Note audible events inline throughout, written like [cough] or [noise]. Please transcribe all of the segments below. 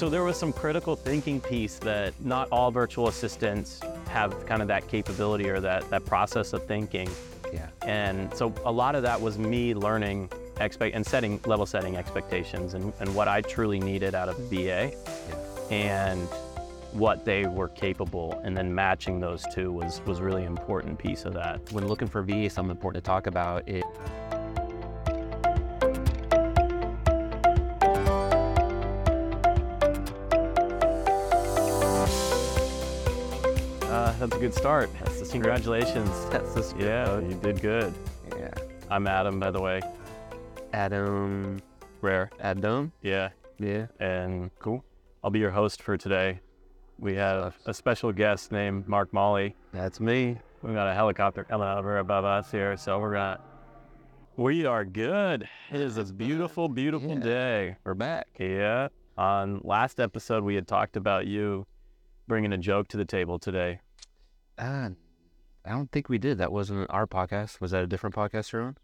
So there was some critical thinking piece that not all virtual assistants have kind of that capability or that, that process of thinking. Yeah. And so a lot of that was me learning expect and setting level setting expectations and, and what I truly needed out of a VA and what they were capable and then matching those two was was really important piece of that. When looking for VA, something important to talk about is that's a good start. Congratulations. That's the start. Yeah, you did good. yeah. I'm Adam, by the way. Adam Rare. Adam. Yeah. Yeah. And cool. I'll be your host for today. We have a special guest named Mark Molly. That's me. We've got a helicopter coming over above us here, so we're gonna. We are good. It is a beautiful, beautiful Yeah. day. We're back. Yeah. On last episode, we had talked about you bringing a joke to the table today. Uh, I don't think we did. That wasn't our podcast. Was that a different podcast you're on?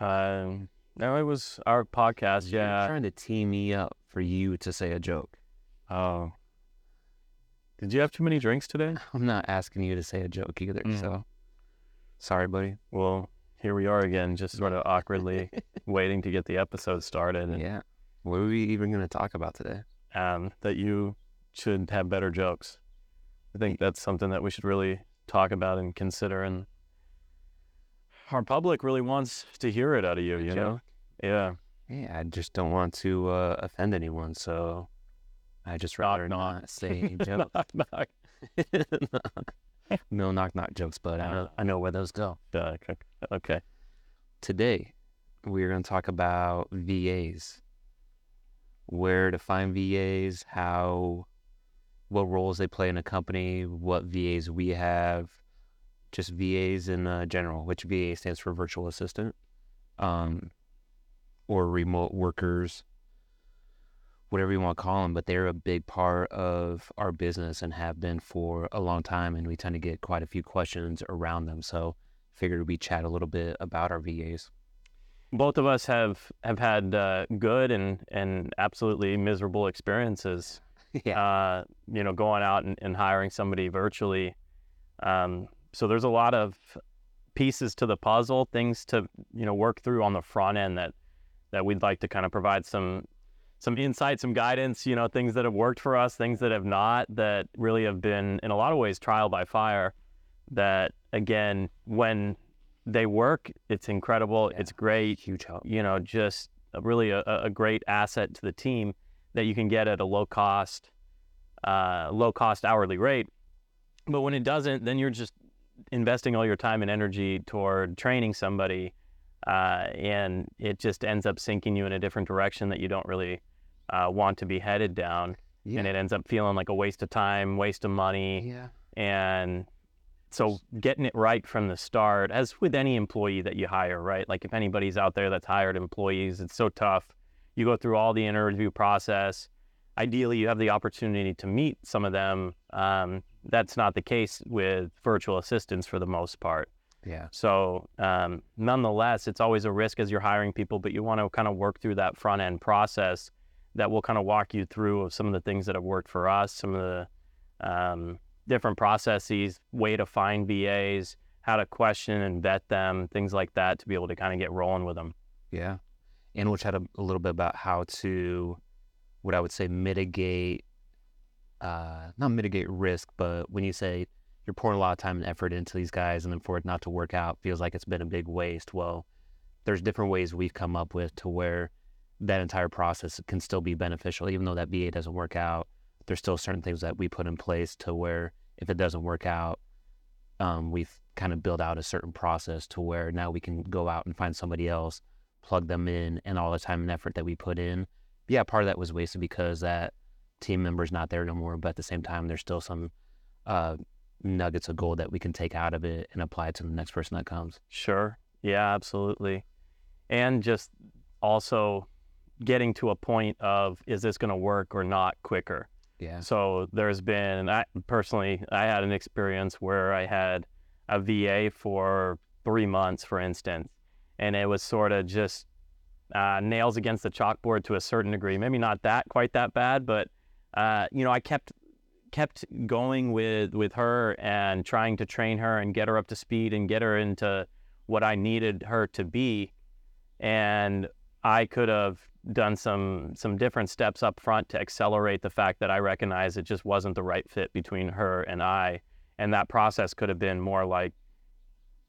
Um, no, it was our podcast. You're Yeah. trying to tee me up for you to say a joke. Oh. Did you have too many drinks today? [laughs] I'm not asking you to say a joke either. Mm. So sorry, buddy. Well, here we are again, just sort of [laughs] awkwardly waiting to get the episode started. And, Yeah. What are we even going to talk about today? um, that you should have better jokes. I think that's something that we should really talk about and consider. And our public really wants to hear it out of you, you know? Yeah. Yeah, I just don't want to uh, offend anyone, so I just rather knock. not say [laughs] jokes. Knock, knock. [laughs] no knock knock jokes, but I know, I know where those go. Okay. okay. Today, we're going to talk about VAs, where to find VAs, how, what roles they play in a company, what VAs we have, just VAs in uh, general, which VA stands for virtual assistant, um, or remote workers, whatever you want to call them, but they're a big part of our business and have been for a long time. And we tend to get quite a few questions around them. So, figured we'd chat a little bit about our VAs. Both of us have have had uh, good and and absolutely miserable experiences. [laughs] yeah. Uh, you know, going out and, and hiring somebody virtually. Um, so there's a lot of pieces to the puzzle, things to you know work through on the front end that that we'd like to kind of provide some some insight, some guidance. You know, things that have worked for us, things that have not, that really have been in a lot of ways trial by fire. That again, when they work, it's incredible, Yeah. it's great Huge help. you know, just a, really a, a great asset to the team that you can get at a low cost, uh, low cost hourly rate. But when it doesn't, then you're just investing all your time and energy toward training somebody, uh, and it just ends up sinking you in a different direction that you don't really uh, want to be headed down, Yeah. and it ends up feeling like a waste of time, waste of money, yeah. and so getting it right from the start, as with any employee that you hire, right? Like if anybody's out there that's hired employees, it's so tough. You go through all the interview process. Ideally, you have the opportunity to meet some of them. Um, that's not the case with virtual assistants for the most part. Yeah. So, um, nonetheless, it's always a risk as you're hiring people, but you want to kind of work through that front end process that will kind of walk you through of some of the things that have worked for us, some of the um, different processes, way to find VAs, how to question and vet them, things like that to be able to kind of get rolling with them. Yeah. And we'll chat a, a little bit about how to, what I would say, mitigate, uh, not mitigate risk, but when you say you're pouring a lot of time and effort into these guys and then for it not to work out feels like it's been a big waste. Well, there's different ways we've come up with to where that entire process can still be beneficial, even though that VA doesn't work out. There's still certain things that we put in place to where if it doesn't work out, um, we've kind of built out a certain process to where now we can go out and find somebody else, plug them in, and all the time and effort that we put in. Yeah, part of that was wasted because that team member's not there no more. But at the same time, there's still some uh, nuggets of gold that we can take out of it and apply it to the next person that comes. Sure. Yeah, absolutely. And just also getting to a point of is this going to work or not quicker? Yeah. So there's been, I personally, I had an experience where I had a VA for three months, for instance, and it was sort of just uh, nails against the chalkboard to a certain degree. Maybe not that quite that bad, but uh, you know, I kept kept going with with her and trying to train her and get her up to speed and get her into what I needed her to be. And I could have done some some different steps up front to accelerate the fact that I recognized it just wasn't the right fit between her and I. And that process could have been more like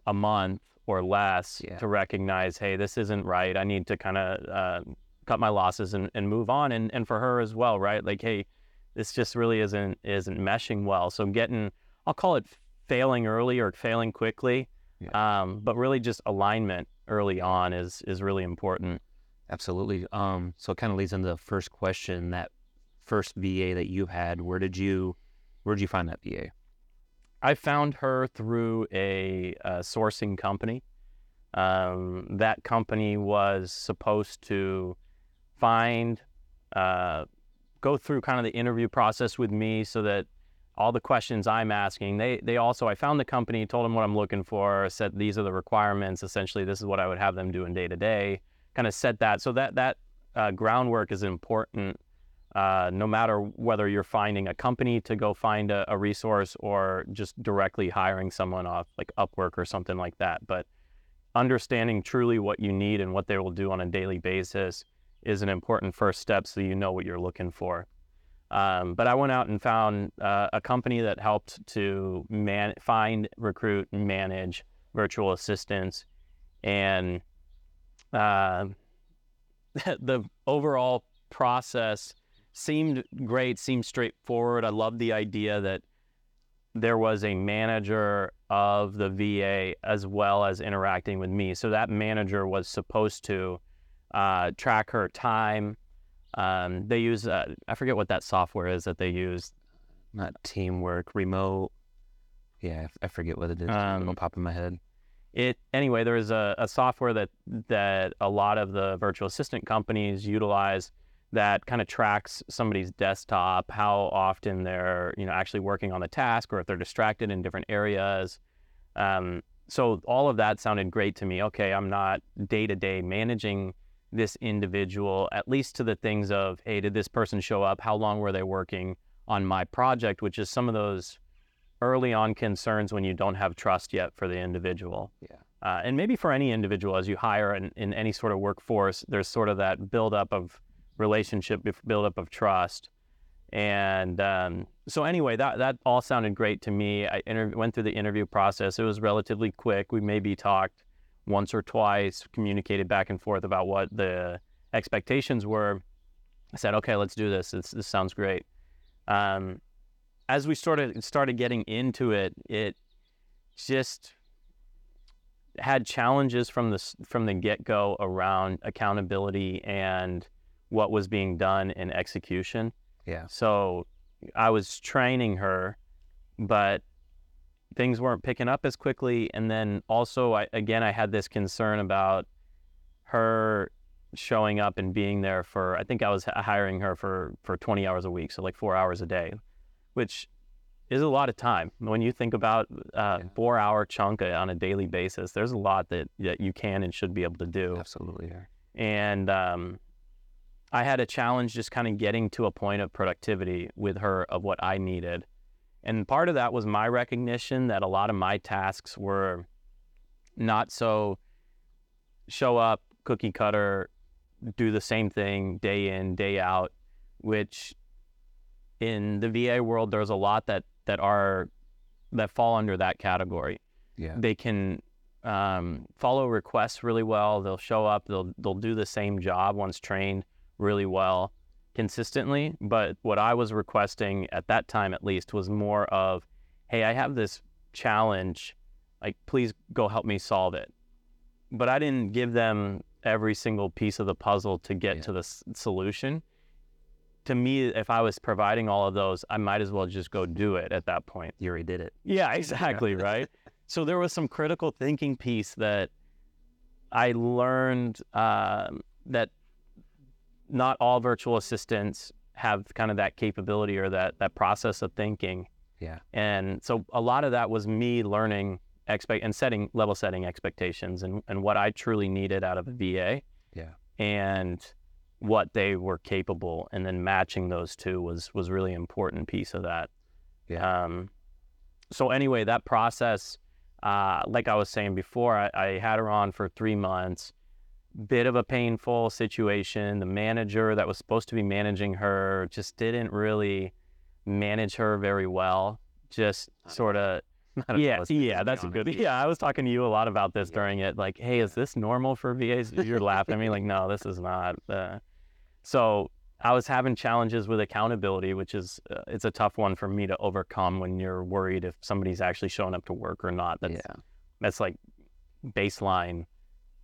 a month or less Yeah. to recognize, hey, this isn't right. I need to kind of uh, cut my losses and, and move on. And and for her as well, right? Like, hey, this just really isn't isn't meshing well. So getting, I'll call it failing early or failing quickly, um, but really just alignment early on is is really important. Absolutely. Um, so it kind of leads into the first question. That first VA that you had, where did you, where did you find that VA? I found her through a, uh sourcing company. Um, that company was supposed to find, uh, go through kind of the interview process with me so that all the questions I'm asking, they they also I found the company, told them what I'm looking for, said these are the requirements. Essentially, this is what I would have them doing day to day. Kind of set that so that that uh, groundwork is important. Uh, no matter whether you're finding a company to go find a, a resource or just directly hiring someone off like Upwork or something like that, but understanding truly what you need and what they will do on a daily basis is an important first step so you know what you're looking for. Um, but I went out and found uh, a company that helped to man- find, recruit, manage virtual assistants. And uh, [laughs] the overall process seemed great, seemed straightforward. I loved the idea that there was a manager of the VA as well as interacting with me. So that manager was supposed to uh, track her time. Um, they use, uh, I forget what that software is that they use. Not teamwork, remote. Yeah, I forget what it is. Um, It'll pop in my head. It anyway. There's a, a software that that a lot of the virtual assistant companies utilize that kind of tracks somebody's desktop, how often they're you know actually working on the task, or if they're distracted in different areas. Um, so all of that sounded great to me. Okay, I'm not day to day managing this individual, at least to the things of, hey, did this person show up? How long were they working on my project? Which is some of those early on concerns when you don't have trust yet for the individual. Yeah. Uh, and maybe for any individual, as you hire in, in any sort of workforce, there's sort of that buildup of relationship, bef- buildup of trust. And um, so, anyway, that, that all sounded great to me. I inter- went through the interview process. It was relatively quick. We maybe talked once or twice, communicated back and forth about what the expectations were. I said, okay, let's do this. This, this sounds great. Um, as we started started getting into it, it just had challenges from the from the get go around accountability and what was being done in execution. Yeah. So I was training her, but things weren't picking up as quickly. And then also, I, again, I had this concern about her showing up and being there for. I think I was hiring her for for 20 hours a week, so like four hours a day, which is a lot of time. When you think about uh, Yeah. four hour chunk on a daily basis, there's a lot that, that you can and should be able to do Absolutely. Yeah. and um, I had a challenge just kind of getting to a point of productivity with her of what I needed. And part of that was my recognition that a lot of my tasks were not so show up, cookie cutter, do the same thing day in, day out, which in the VA world, there's a lot that, that are that fall under that category Yeah. they can um, follow requests really well. They'll show up. They'll they'll do the same job once trained really well, consistently. But what I was requesting at that time, at least, was more of, "Hey, I have this challenge. Like, please go help me solve it." But I didn't give them every single piece of the puzzle to get Yeah. to the s- solution. To me, if I was providing all of those, I might as well just go do it at that point. You already did it. Yeah, exactly, right? [laughs] So there was some critical thinking piece that I learned um, that not all virtual assistants have kind of that capability or that that process of thinking. Yeah. And so a lot of that was me learning expect and setting level setting expectations and, and what I truly needed out of a VA. Yeah. And what they were capable, and then matching those two was was really important piece of that. Yeah. Um, so anyway, that process, uh, like I was saying before, I, I had her on for three months. Bit of a painful situation. The manager that was supposed to be managing her just didn't really manage her very well. Just sort [laughs] of yeah, yeah, that's a good. Yeah, I was talking to you a lot about this Yeah. during it. Like, hey, is this normal for VAs? You're laughing at me. Like, no, this is not. Uh, so I was having challenges with accountability, which is uh, it's a tough one for me to overcome when you're worried if somebody's actually showing up to work or not. That's yeah. that's like baseline.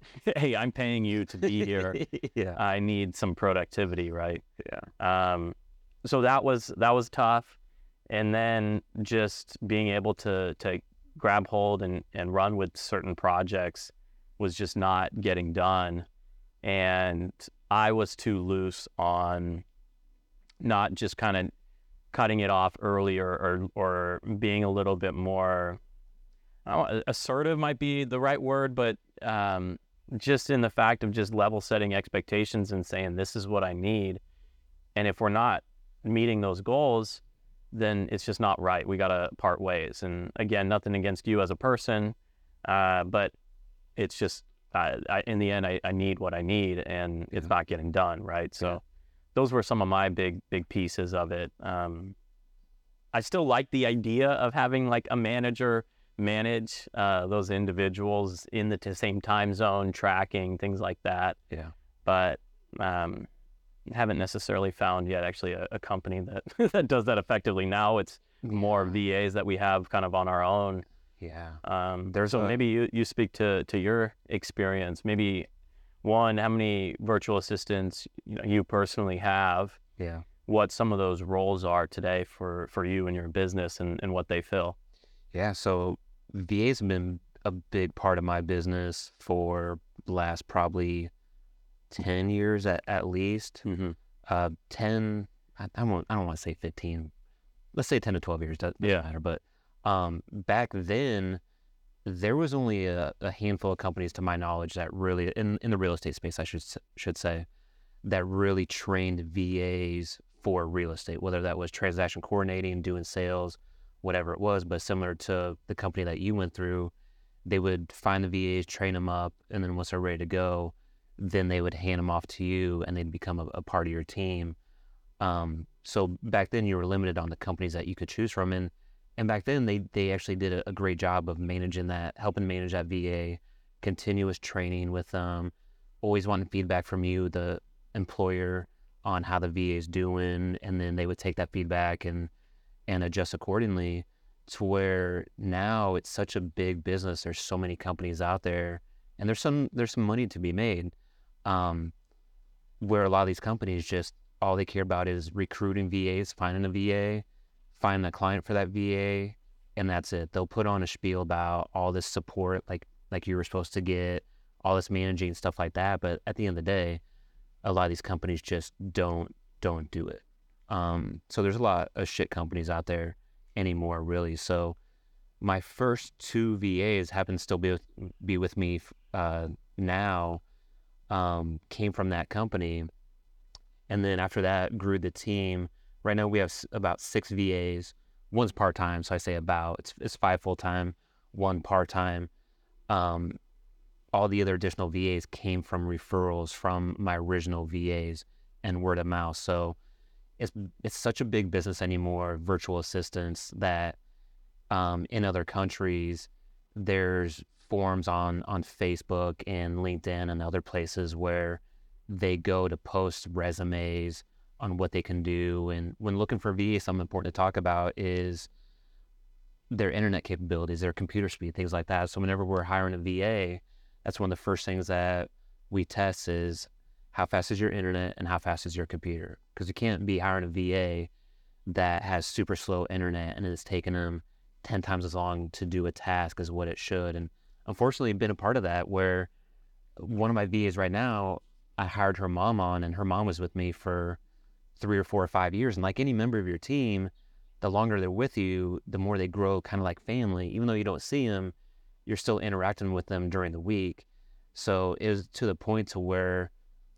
[laughs] hey, I'm paying you to be here. [laughs] yeah. I need some productivity, right? Yeah. Um, so that was that was tough, and then just being able to to grab hold and and run with certain projects was just not getting done, and I was too loose on not just kind of cutting it off earlier or or being a little bit more I don't know, assertive might be the right word, but um, just in the fact of just level setting expectations and saying this is what I need, and if we're not meeting those goals, then it's just not right. We got to part ways. And again, nothing against you as a person, uh, but it's just uh, I, in the end, I, I need what I need, and it's Yeah. not getting done right. So Yeah. those were some of my big big pieces of it. Um, I still like the idea of having like a manager manage uh, those individuals in the t- same time zone, tracking things like that. Yeah. But um, haven't necessarily found yet actually a, a company that [laughs] that does that effectively. Now it's more VAs that we have kind of on our own. Yeah. Um, There's so a- maybe you, you speak to to your experience. Maybe one, how many virtual assistants you know you personally have? Yeah. What some of those roles are today for for you and your business and, and what they fill. Yeah. So VA's been a big part of my business for the last probably 10 years at, at least. Mm-hmm. Uh, 10, I, I, won't, I don't want to say 15. Let's say 10 to 12 years. Doesn't, doesn't Yeah. matter. But um, back then, there was only a, a handful of companies, to my knowledge, that really, in, in the real estate space, I should should say, that really trained VAs for real estate, whether that was transaction coordinating, doing sales, whatever it was. But similar to the company that you went through, they would find the VAs, train them up, and then once they're ready to go, then they would hand them off to you, and they'd become a, a part of your team. Um, so back then, you were limited on the companies that you could choose from, and and back then they they actually did a, a great job of managing that, helping manage that VA, continuous training with them, always wanting feedback from you, the employer, on how the VA is doing, and then they would take that feedback and and adjust accordingly. To where now it's such a big business. There's so many companies out there, and there's some there's some money to be made. Um, where a lot of these companies just all they care about is recruiting VAs, finding a VA, finding a client for that VA, and that's it. They'll put on a spiel about all this support, like like you were supposed to get, all this managing stuff like that. But at the end of the day, a lot of these companies just don't don't do it. Um, so there's a lot of shit companies out there anymore, really. So my first two VAs happen to still be with, be with me uh, now. Um, came from that company, and then after that grew the team. Right now we have about six VAs. One's part time, so I say about. It's it's five full time, one part time. Um, all the other additional VAs came from referrals from my original VAs and word of mouth. So it's it's such a big business anymore. Virtual assistants that um, in other countries there's forums on on Facebook and LinkedIn and other places where they go to post resumes on what they can do. And when looking for VA, something important to talk about is their internet capabilities, their computer speed, things like that. So whenever we're hiring a VA, that's one of the first things that we test is how fast is your internet and how fast is your computer? Because you can't be hiring a VA that has super slow internet and it's taking them 10 times as long to do a task as what it should. And unfortunately, been a part of that where one of my VAs right now, I hired her mom on and her mom was with me for three or four or five years. And like any member of your team, the longer they're with you, the more they grow kind of like family. Even though you don't see them, you're still interacting with them during the week. So it was to the point to where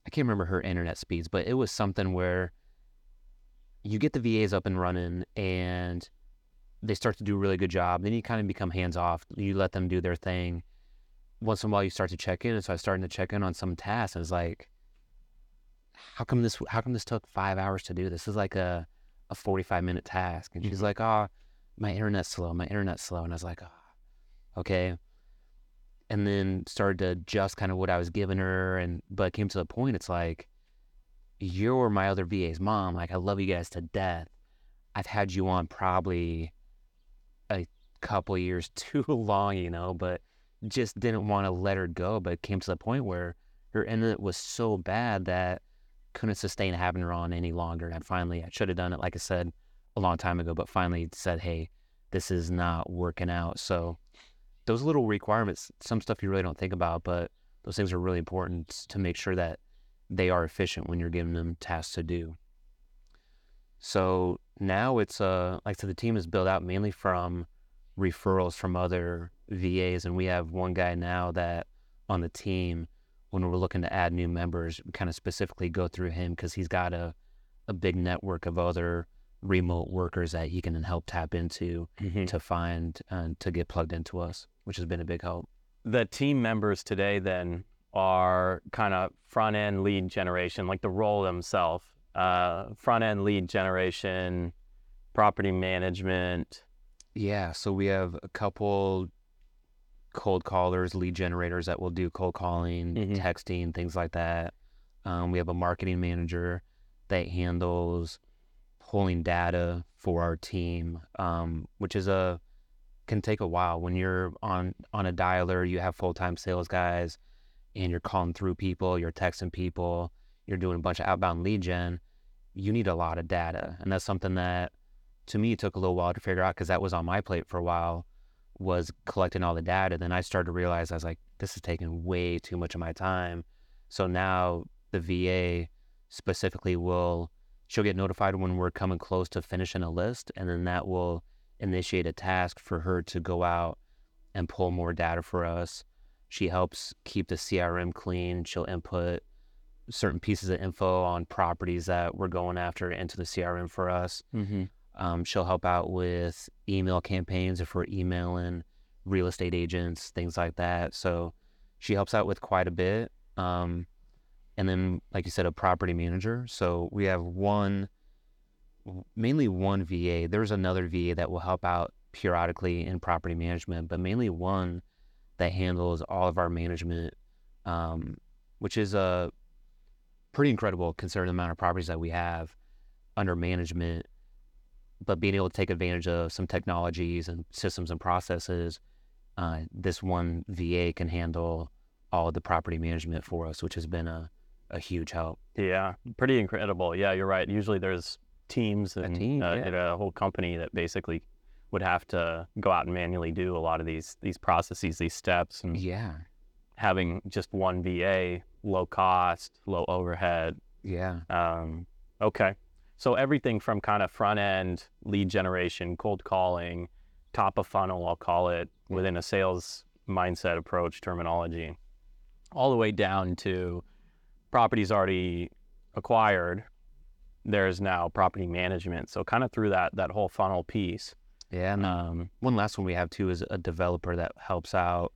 I can't remember her internet speeds, but it was something where you get the VAs up and running and they start to do a really good job. Then you kind of become hands off. You let them do their thing. Once in a while, you start to check in. And so I started to check in on some tasks. And it's like, how come this? How come this took five hours to do? This is like a a forty five minute task. And she's Mhm. like, oh, my internet's slow. My internet's slow. And I was like, oh, okay. And then started to adjust kind of what I was giving her. And but it came to the point. It's like, you're my other VA's mom. Like I love you guys to death. I've had you on probably a couple years [laughs] too long, you know, but just didn't want to let her go. But it came to the point where her internet was so bad that couldn't sustain having her on any longer. And finally, I should have done it, like I said, a long time ago, but finally said, hey, this is not working out. So those little requirements, some stuff you really don't think about, but those things are really important to make sure that they are efficient when you're giving them tasks to do. So now it's uh like said, the team is built out mainly from referrals from other VAs, and we have one guy now that on the team when we're looking to add new members, we kind of specifically go through him because he's got a a big network of other remote workers that he can help tap into to find and to get plugged into us, which has been a big help. The team members today then are kind of front end lead generation, like the role themselves, uh, front end lead generation, property management. Yeah, so we have a couple cold callers, lead generators that will do cold calling, Mhm. texting, things like that. Um, we have a marketing manager that handles pulling data for our team, um, which is a can take a while when you're on on a dialer. You have full time sales guys, and you're calling through people, you're texting people, you're doing a bunch of outbound lead gen. You need a lot of data, and that's something that to me took a little while to figure out because that was on my plate for a while was collecting all the data then i started to realize i was like this is taking way too much of my time so now the va specifically will she'll get notified when we're coming close to finishing a list and then that will initiate a task for her to go out and pull more data for us she helps keep the crm clean she'll input certain pieces of info on properties that we're going after into the crm for us Mm-hmm. um, she'll help out with email campaigns if we're emailing real estate agents, things like that. So she helps out with quite a bit. Um, and then, like you said, a property manager. So we have one, mainly one VA. There's another VA that will help out periodically in property management, but mainly one that handles all of our management, um, which is a pretty incredible considering the amount of properties that we have under management but being able to take advantage of some technologies and systems and processes, uh, this one VA can handle all of the property management for us, which has been a, a huge help. Yeah, pretty incredible. Yeah, you're right. Usually there's teams and team, uh, yeah. and a whole company that basically would have to go out and manually do a lot of these these processes, these steps, and Yeah, having just one VA, low cost, low overhead. yeah, Um, okay, so everything from kind of front end lead generation, cold calling, top of funnel, I'll call it within a sales mindset approach terminology, all the way down to properties already acquired. There's now property management. So kind of through that that whole funnel piece. yeah. And Um, one last one we have too is a developer that helps out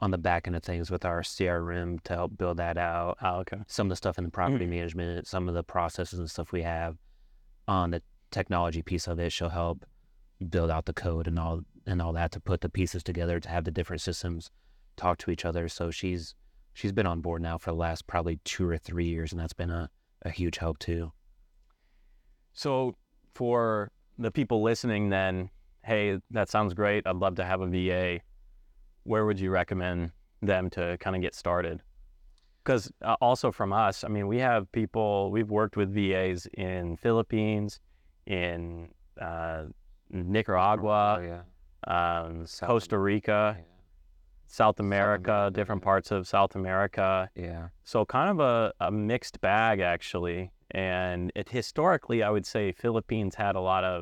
on the back end of things with our CRM to help build that out. oh, okay. Some of the stuff in the property management, some of the processes and stuff we have on the technology piece of it, she'll help build out the code and all and all that to put the pieces together to have the different systems talk to each other. So she's she's been on board now for the last probably two or three years, and that's been a, a huge help too. So for the people listening, then, hey, that sounds great. I'd love to have a VA. Where would you recommend them to kind of get started? Because uh, also from us, I mean, we have people. We've worked with VAs in Philippines, in uh, Nicaragua, yeah. um, Costa Rica, South America, America, different parts of South America. Yeah. So kind of a, a mixed bag actually. And it historically I would say Philippines had a lot of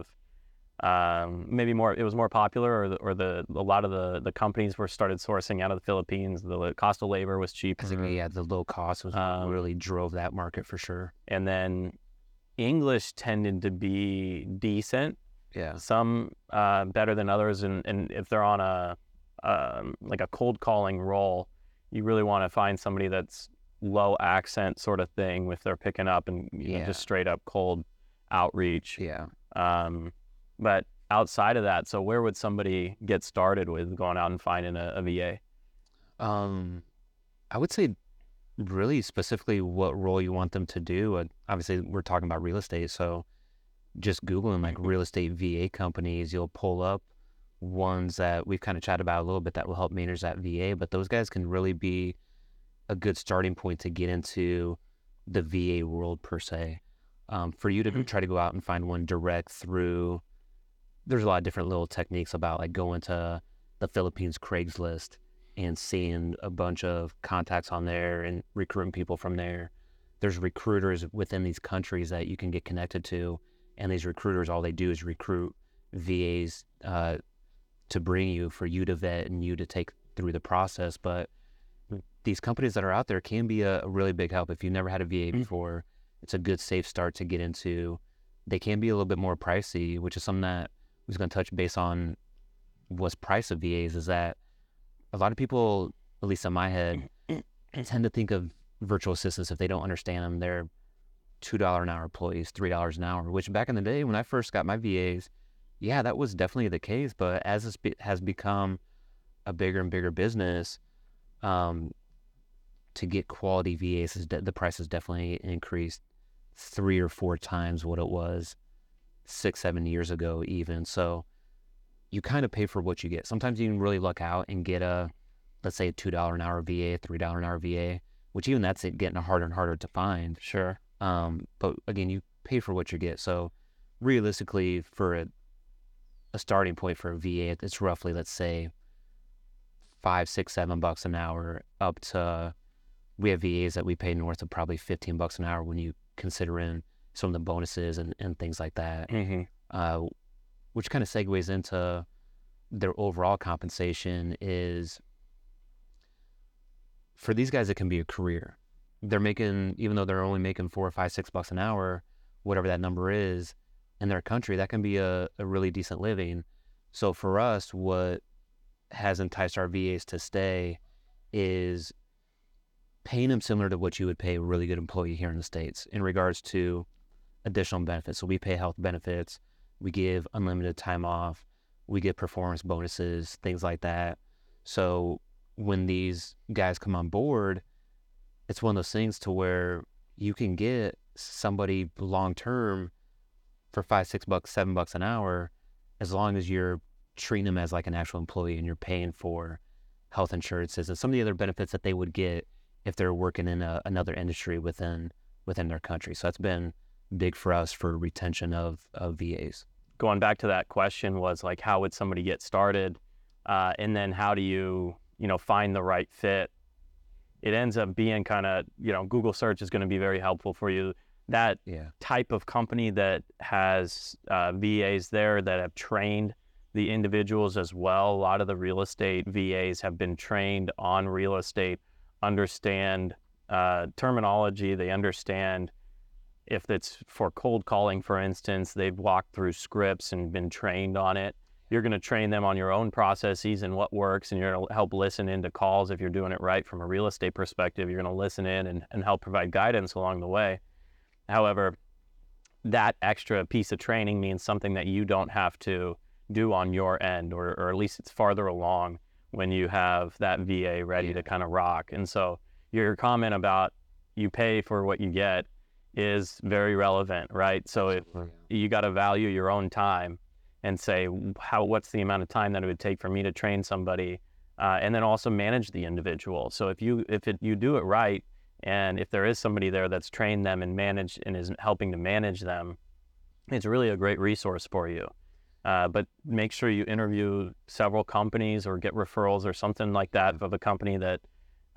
um, maybe more it was more popular or the, or the a lot of the the companies were started sourcing out of the Philippines. The cost of labor was cheap. Yeah, the low cost was Um, really drove that market for sure. and then English tended to be decent. Yeah. Some uh, better than others, and, and if they're on a um, like a cold calling role, you really want to find somebody that's low accent sort of thing with they're picking up and you know, just straight up cold outreach. Yeah. Um, but outside of that, so where would somebody get started with going out and finding a, a VA? Um, I would say really specifically what role you want them to do. And obviously, we're talking about real estate, so just googling like real estate VA companies, you'll pull up ones that we've kind of chatted about a little bit that will help manage that VA. But those guys can really be a good starting point to get into the VA world per se. Um, for you to Mhm. try to go out and find one direct through, there's a lot of different little techniques about like going to the Philippines Craigslist and seeing a bunch of contacts on there and recruiting people from there. There's recruiters within these countries that you can get connected to, and these recruiters, all they do is recruit VAs uh, to bring you for you to vet and you to take through the process. But these companies that are out there can be a, a really big help. If you've never had a VA Mm. before, it's a good safe start to get into. They can be a little bit more pricey, which is something that I was going to touch base on. What's price of VAs is that a lot of people, at least in my head, [clears throat] tend to think of virtual assistants if they don't understand them. They're two dollar an hour employees, three dollars an hour. Which back in the day when I first got my VAs, yeah, that was definitely the case. But as this be- has become a bigger and bigger business, um, to get quality VAs, is de- the price has definitely increased three or four times what it was six, seven years ago, even. So you kind of pay for what you get. Sometimes you can really luck out and get a, let's say, a two dollar an hour VA, three dollar an hour VA, which even that's it getting harder and harder to find. Sure. Um, but again, you pay for what you get. So realistically, for a, a starting point for a VA, it's roughly, let's say, five, six, seven bucks an hour up to, we have VAs that we pay north of probably 15 bucks an hour when you consider in some of the bonuses and, and things like that, Mm-hmm. uh, which kind of segues into their overall compensation is for these guys, it can be a career. They're making, even though they're only making four or five, six bucks an hour, whatever that number is in their country, that can be a, a really decent living. So for us, what has enticed our VAs to stay is paying them similar to what you would pay a really good employee here in the States in regards to additional benefits. So we pay health benefits, we give unlimited time off, we get performance bonuses, things like that. So when these guys come on board, it's one of those things to where you can get somebody long term for five, six bucks, seven bucks an hour, as long as you're treating them as like an actual employee and you're paying for health insurances and some of the other benefits that they would get if they're working in a, another industry within within their country. So that's been big for us for retention of, of VAs. Going back to that question was like, how would somebody get started? Uh, and then how do you, you know, find the right fit? It ends up being kind of, you know, Google search is going to be very helpful for you. That Yeah. type of company that has uh, VAs there that have trained the individuals as well. A lot of the real estate VAs have been trained on real estate, understand uh, terminology, they understand if it's for cold calling, for instance, they've walked through scripts and been trained on it. You're going to train them on your own processes and what works, and you're going to help listen into calls if you're doing it right from a real estate perspective. You're going to listen in and, and help provide guidance along the way. However, that extra piece of training means something that you don't have to do on your end, or, or at least it's farther along when you have that VA ready Yeah. to kind of rock. And so your comment about you pay for what you get is very relevant, right? So if you got to value your own time and say how what's the amount of time that it would take for me to train somebody uh, and then also manage the individual so if you if it, you do it right and if there is somebody there that's trained them and managed and is helping to manage them it's really a great resource for you uh, but make sure you interview several companies or get referrals or something like that of a company that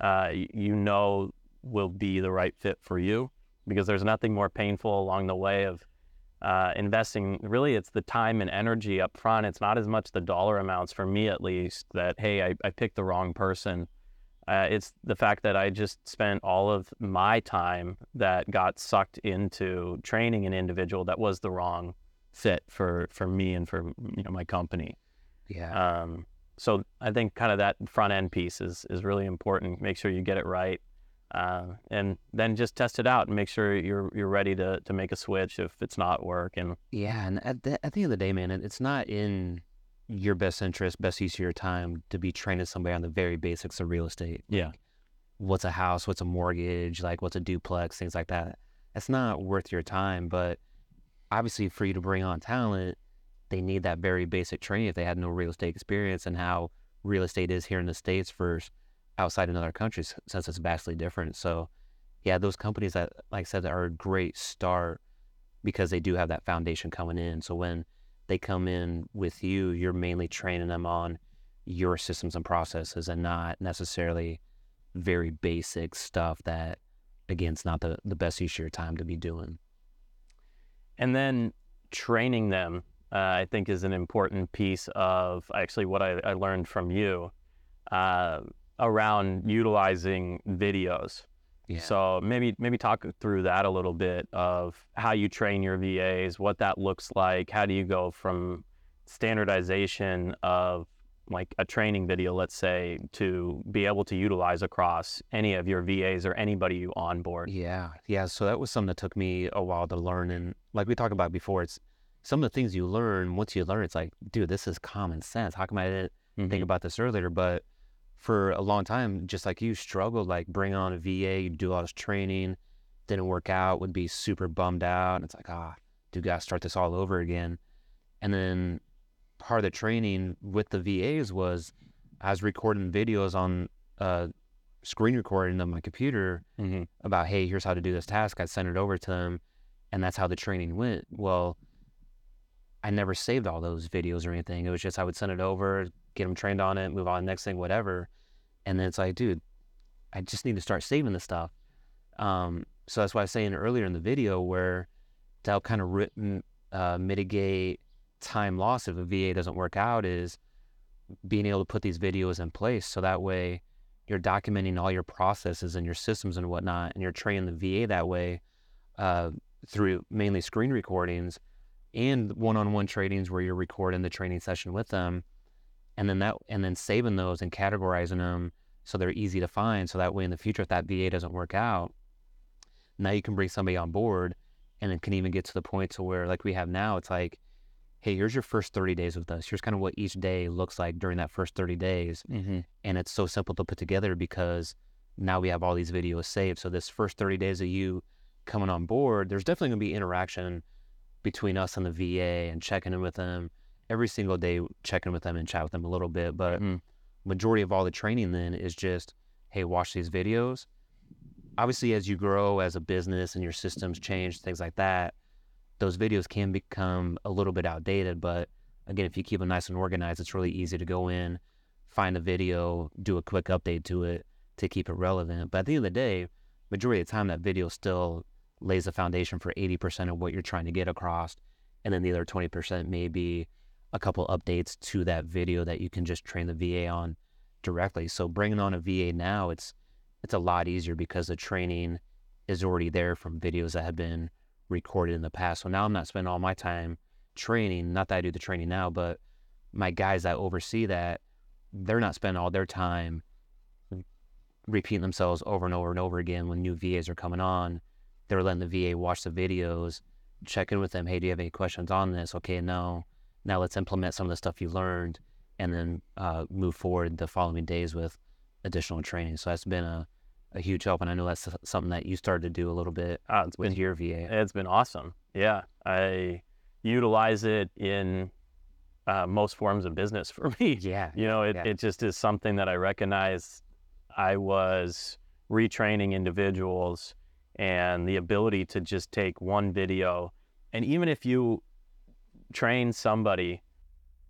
uh, you know will be the right fit for you because there's nothing more painful along the way of uh, investing really it's the time and energy up front. It's not as much the dollar amounts for me at least that hey I, I picked the wrong person. Uh, it's the fact that I just spent all of my time that got sucked into training an individual that was the wrong fit for for me and for you know my company. Yeah. Um, so I think kind of that front end piece is is really important. Make sure you get it right, uh, and then just test it out and make sure you're you're ready to to make a switch if it's not working. Yeah, and at the, at the end of the day, man, it- it's not in your best interest, best use of your time to be training somebody on the very basics of real estate. Yeah. What's a house? What's a mortgage? Like what's a duplex? Things like that. That's not worth your time. But obviously, for you to bring on talent, they need that very basic training if they had no real estate experience and how real estate is here in the states versus outside in other countries, since it's vastly different. So, yeah, those companies that, like I said, are a great start because they do have that foundation coming in. So when they come in with you, you're mainly training them on your systems and processes and not necessarily very basic stuff that again it's not the, the best use of your time to be doing. And then training them, uh, I think, is an important piece of actually what I, I learned from you uh, around utilizing videos. Yeah. So maybe maybe talk through that a little bit of how you train your VAs, what that looks like. How do you go from standardization of like a training video, let's say, to be able to utilize across any of your VAs or anybody you onboard? Yeah, yeah. So that was something that took me a while to learn, and like we talked about before, it's some of the things you learn. Once you learn, it's like, dude, this is common sense. How come I didn't think Mhm. about this earlier? But for a long time, just like you struggled, like bring on a VA, you do all this training, didn't work out, would be super bummed out. And it's like, ah, do gotta start this all over again. And then part of the training with the VAs was I was recording videos on uh, screen recording on my computer Mhm. about, hey, here's how to do this task. I sent it over to them, and that's how the training went. Well, I never saved all those videos or anything. It was just I would send it over, get them trained on it, move on next thing, whatever. And then it's like, dude, I just need to start saving this stuff. Um, so that's why I was saying earlier in the video where to help kind of written uh, mitigate time loss if a VA doesn't work out is being able to put these videos in place so that way you're documenting all your processes and your systems and whatnot, and you're training the VA that way uh, through mainly screen recordings and one-on-one trainings where you're recording the training session with them, and then that and then saving those and categorizing them so they're easy to find. So that way in the future, if that VA doesn't work out, now you can bring somebody on board, and it can even get to the point to where like we have now, it's like, hey, here's your first 30 days with us. Here's kind of what each day looks like during that first 30 days Mhm. and it's so simple to put together because now we have all these videos saved. So this first 30 days of you coming on board, there's definitely going to be interaction between us and the VA and checking in with them every single day, checking with them and chat with them a little bit. But Mhm. majority of all the training then is just, hey, watch these videos. Obviously, as you grow as a business and your systems change, things like that, those videos can become a little bit outdated. But again, if you keep them nice and organized, it's really easy to go in, find a video, do a quick update to it to keep it relevant. But at the end of the day, majority of the time, that video still lays the foundation for 80% of what you're trying to get across. And then the other 20% may be a couple updates to that video that you can just train the VA on directly. So bringing on a VA now, it's it's a lot easier because the training is already there from videos that have been recorded in the past. So now I'm not spending all my time training. Not that I do the training now, but my guys that oversee that, they're not spending all their time repeating themselves over and over and over again when new VAs are coming on. They're letting the VA watch the videos, check in with them. Hey, do you have any questions on this? Okay, no. Now let's implement some of the stuff you learned and then uh, move forward the following days with additional training. So that's been a, a huge help. And I know that's something that you started to do a little bit Ah, it's with been your VA. It's been awesome. Yeah, I utilize it in uh, most forms of business [laughs] for me. Yeah. You know, it, Yeah. it just is something that I recognize I was retraining individuals and the ability to just take one video. And even if you train somebody,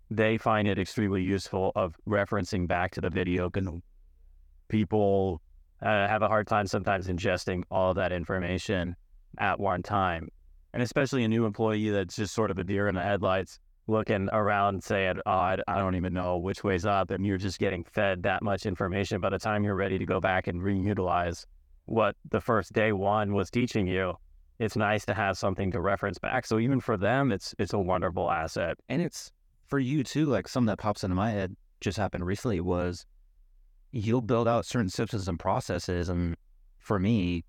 they find it extremely useful of referencing back to the video because people uh, have a hard time sometimes ingesting all that information at one time. and especially a new employee that's just sort of a deer in the headlights, looking around saying, "Oh, I, I don't even know which way's up," and you're just getting fed that much information. By the time you're ready to go back and reutilize what the first day one was teaching you, it's nice to have something to reference back. So even for them, it's it's a wonderful asset. And it's for you too. Like something that pops into my head just happened recently was you'll build out certain systems and processes, and for me,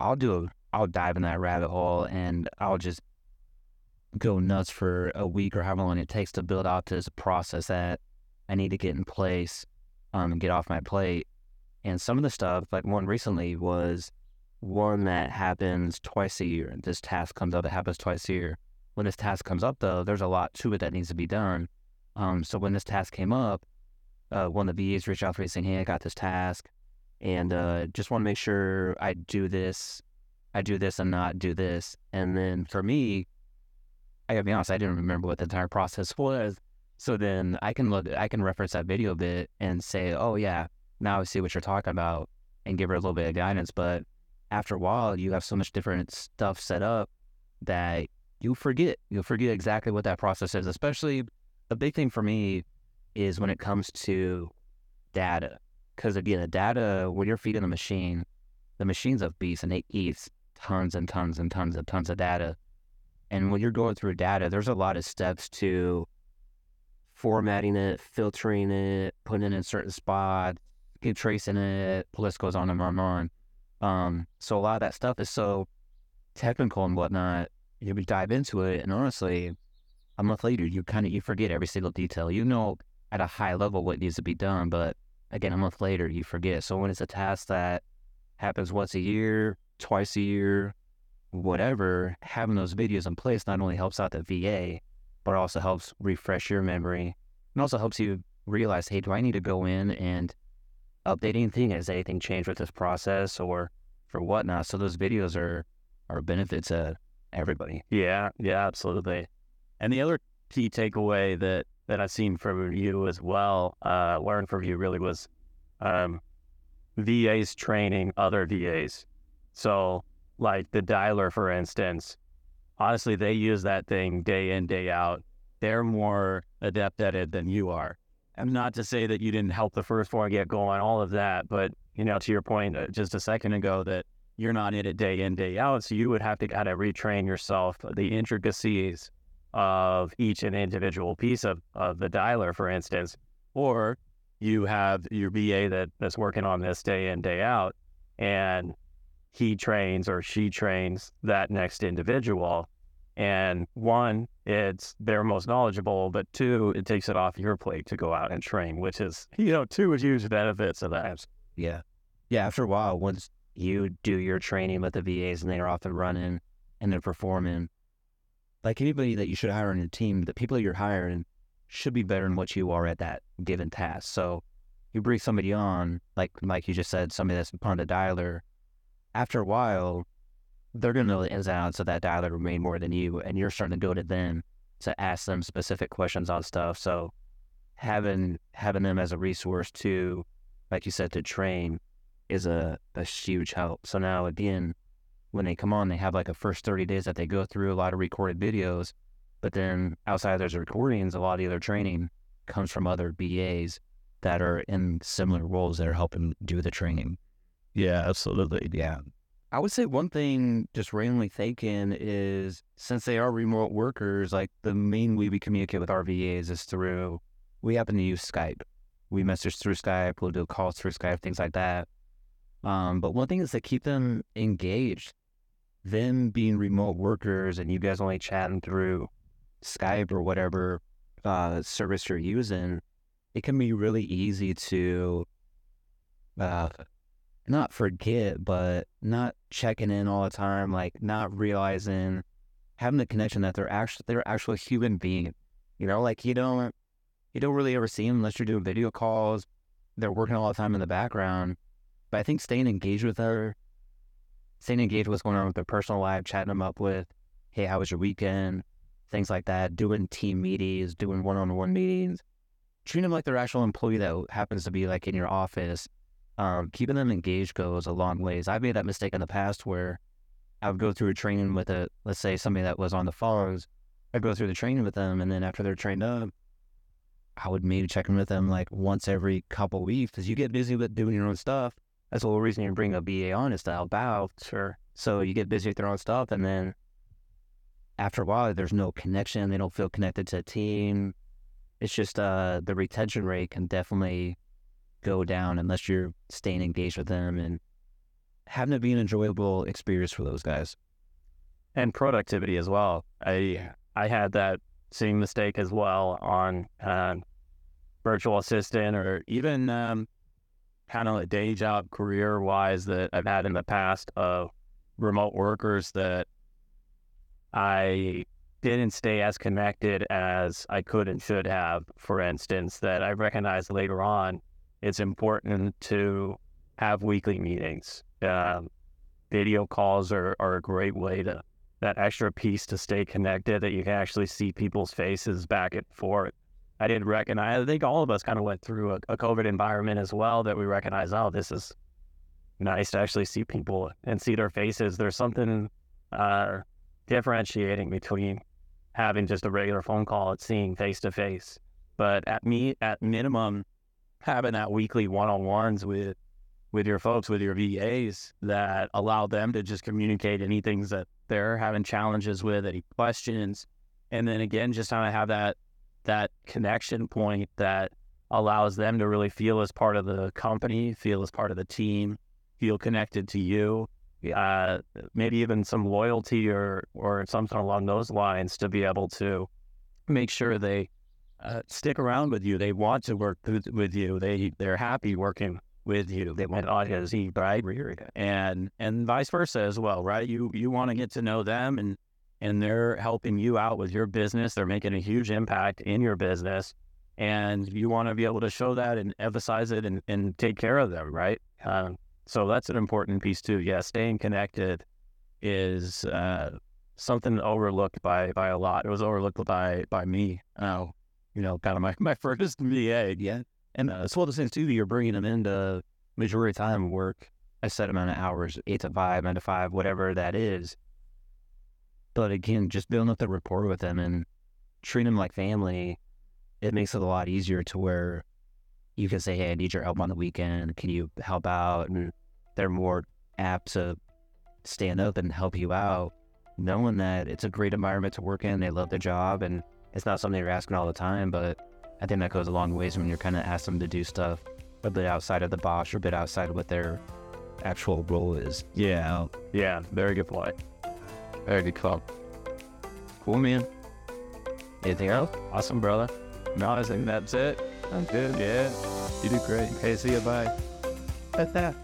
I'll do a I'll dive in that rabbit hole and I'll just go nuts for a week or however long it takes to build out this process that I need to get in place um, get off my plate. And some of the stuff, like one recently, was one that happens twice a year. This task comes up, it happens twice a year. When this task comes up, though, there's a lot to it that needs to be done. Um, so when this task came up, uh, one of the VAs reached out to me saying, Hey, I got this task and uh, just want to make sure I do this, I do this and not do this. And then for me, I gotta be honest, I didn't remember what the entire process [laughs] was. So then I can look, I can reference that video bit and say, oh yeah, now I see what you're talking about and give her a little bit of guidance. But after a while, you have so much different stuff set up that you forget. You'll forget exactly what that process is. Especially a big thing for me is when it comes to data. Because again, the data, when you're feeding the machine, the machine's a beast and it eats tons and tons and tons and tons of data. And when you're going through data, there's a lot of steps to formatting it, filtering it, putting it in certain spots, keep tracing it, the list goes on and on and on. Um, so a lot of that stuff is so technical and whatnot. You dive into it, and honestly, a month later, you kind of you forget every single detail. You know at a high level what needs to be done, but again, a month later, you forget. So when it's a task that happens once a year, twice a year, whatever, having those videos in place not only helps out the VA, but also helps refresh your memory and also helps you realize, hey, do I need to go in and update anything? Has anything changed with this process or for whatnot? So those videos are are a benefit to everybody. Yeah, yeah, absolutely. And the other key takeaway that that I've seen from you as well, uh, learned from you really was um, VAs training other VAs. So, like the dialer, for instance, honestly, they use that thing day in, day out. They're more adept at it than you are. Not to say that you didn't help the first one get going, all of that, but you know, to your point uh, just a second ago, that you're not in it day in, day out. So you would have to kind of retrain yourself the intricacies of each and individual piece of, of the dialer, for instance, or you have your VA that, that's working on this day in, day out, and he trains or she trains that next individual. And one, it's they're most knowledgeable, but two, it takes it off your plate to go out and train, which is, you know, two huge benefits of that. Yeah. Yeah. After a while, once you do your training with the VAs and they're off and running and they're performing, like anybody that you should hire on your team, the people you're hiring should be better than what you are at that given task. So you bring somebody on, like like you just said, somebody that's of the dialer, after a while, they're gonna know the ins and outs of that dialer way more than you, and you're starting to go to them to ask them specific questions on stuff. So having having them as a resource to, like you said, to train is a, a huge help. So now again, when they come on, they have like a first 30 days that they go through a lot of recorded videos. But then outside of those recordings, a lot of their training comes from other VAs that are in similar roles that are helping do the training. Yeah, absolutely. Yeah. I would say one thing, just randomly thinking, is since they are remote workers, like the main way we communicate with our VAs is through, we happen to use Skype. We message through Skype, we'll do calls through Skype, things like that. Um, but one thing is to keep them engaged them being remote workers and you guys only chatting through Skype or whatever uh, service you're using, it can be really easy to uh, not forget, but not checking in all the time, like not realizing having the connection that they're actually they're actually a human being. You know, like you don't you don't really ever see them unless you're doing video calls. They're working all the time in the background. But I think staying engaged with her staying engaged with what's going on with their personal life, chatting them up with, hey, how was your weekend? Things like that, doing team meetings, doing one on one meetings, treating them like their actual employee that happens to be like in your office. Um, keeping them engaged goes a long ways. I've made that mistake in the past where I would go through a training with a, let's say somebody that was on the phones. I'd go through the training with them, and then after they're trained up, I would maybe check in with them like once every couple weeks because you get busy with doing your own stuff. That's the whole reason you bring a VA on is to help out. Sure. So you get busy with your own stuff, and then after a while, there's no connection. They don't feel connected to a team. It's just uh, the retention rate can definitely go down unless you're staying engaged with them and having it be an enjoyable experience for those guys. And productivity as well. I I had that same mistake as well on um, virtual assistant or even um, kind of a day job career wise that I've had in the past of remote workers that I didn't stay as connected as I could and should have. For instance, that I recognized later on, it's important to have weekly meetings. Um, video calls are, are a great way to that extra piece to stay connected that you can actually see people's faces back and forth. I didn't recognize. I think all of us kind of went through a, a COVID environment as well that we recognize. Oh, this is nice to actually see people and see their faces. There's something uh, differentiating between having just a regular phone call and seeing face to face. But at me, at minimum, having that weekly one on ones with with your folks, with your VAs, that allow them to just communicate any things that they're having challenges with, any questions, and then again, just kind of have that that connection point that allows them to really feel as part of the company, feel as part of the team, feel connected to you, uh, maybe even some loyalty or or something along those lines to be able to make sure they uh, stick around with you. They want to work with you. They they're happy working with you. They want to audience, right? And and vice versa as well, right? You you want to get to know them and and they're helping you out with your business. They're making a huge impact in your business. And you want to be able to show that and emphasize it and, and take care of them, right? Um, so that's an important piece too. Yeah, staying connected is uh, something overlooked by by a lot. It was overlooked by by me. Oh, you know, kind of my [laughs] my first VA. Yeah, and uh, it's one of those things too. You're bringing them into majority of time work a set amount of hours, eight to five, nine to five, whatever that is. But again, just building up the rapport with them and treating them like family, it makes it a lot easier to where you can say, "Hey, I need your help on the weekend. Can you help out?" And they're more apt to stand up and help you out, knowing that it's a great environment to work in. They love their job, and it's not something you're asking all the time. But I think that goes a long ways when you're kind of asking them to do stuff a bit outside of the box or a bit outside of what their actual role is. Yeah, yeah, very good point. Very good call. Cool, man. Anything else? Awesome, brother. No, I think that's it. I'm good. Yeah, you do great. Okay, see you. Bye. At that.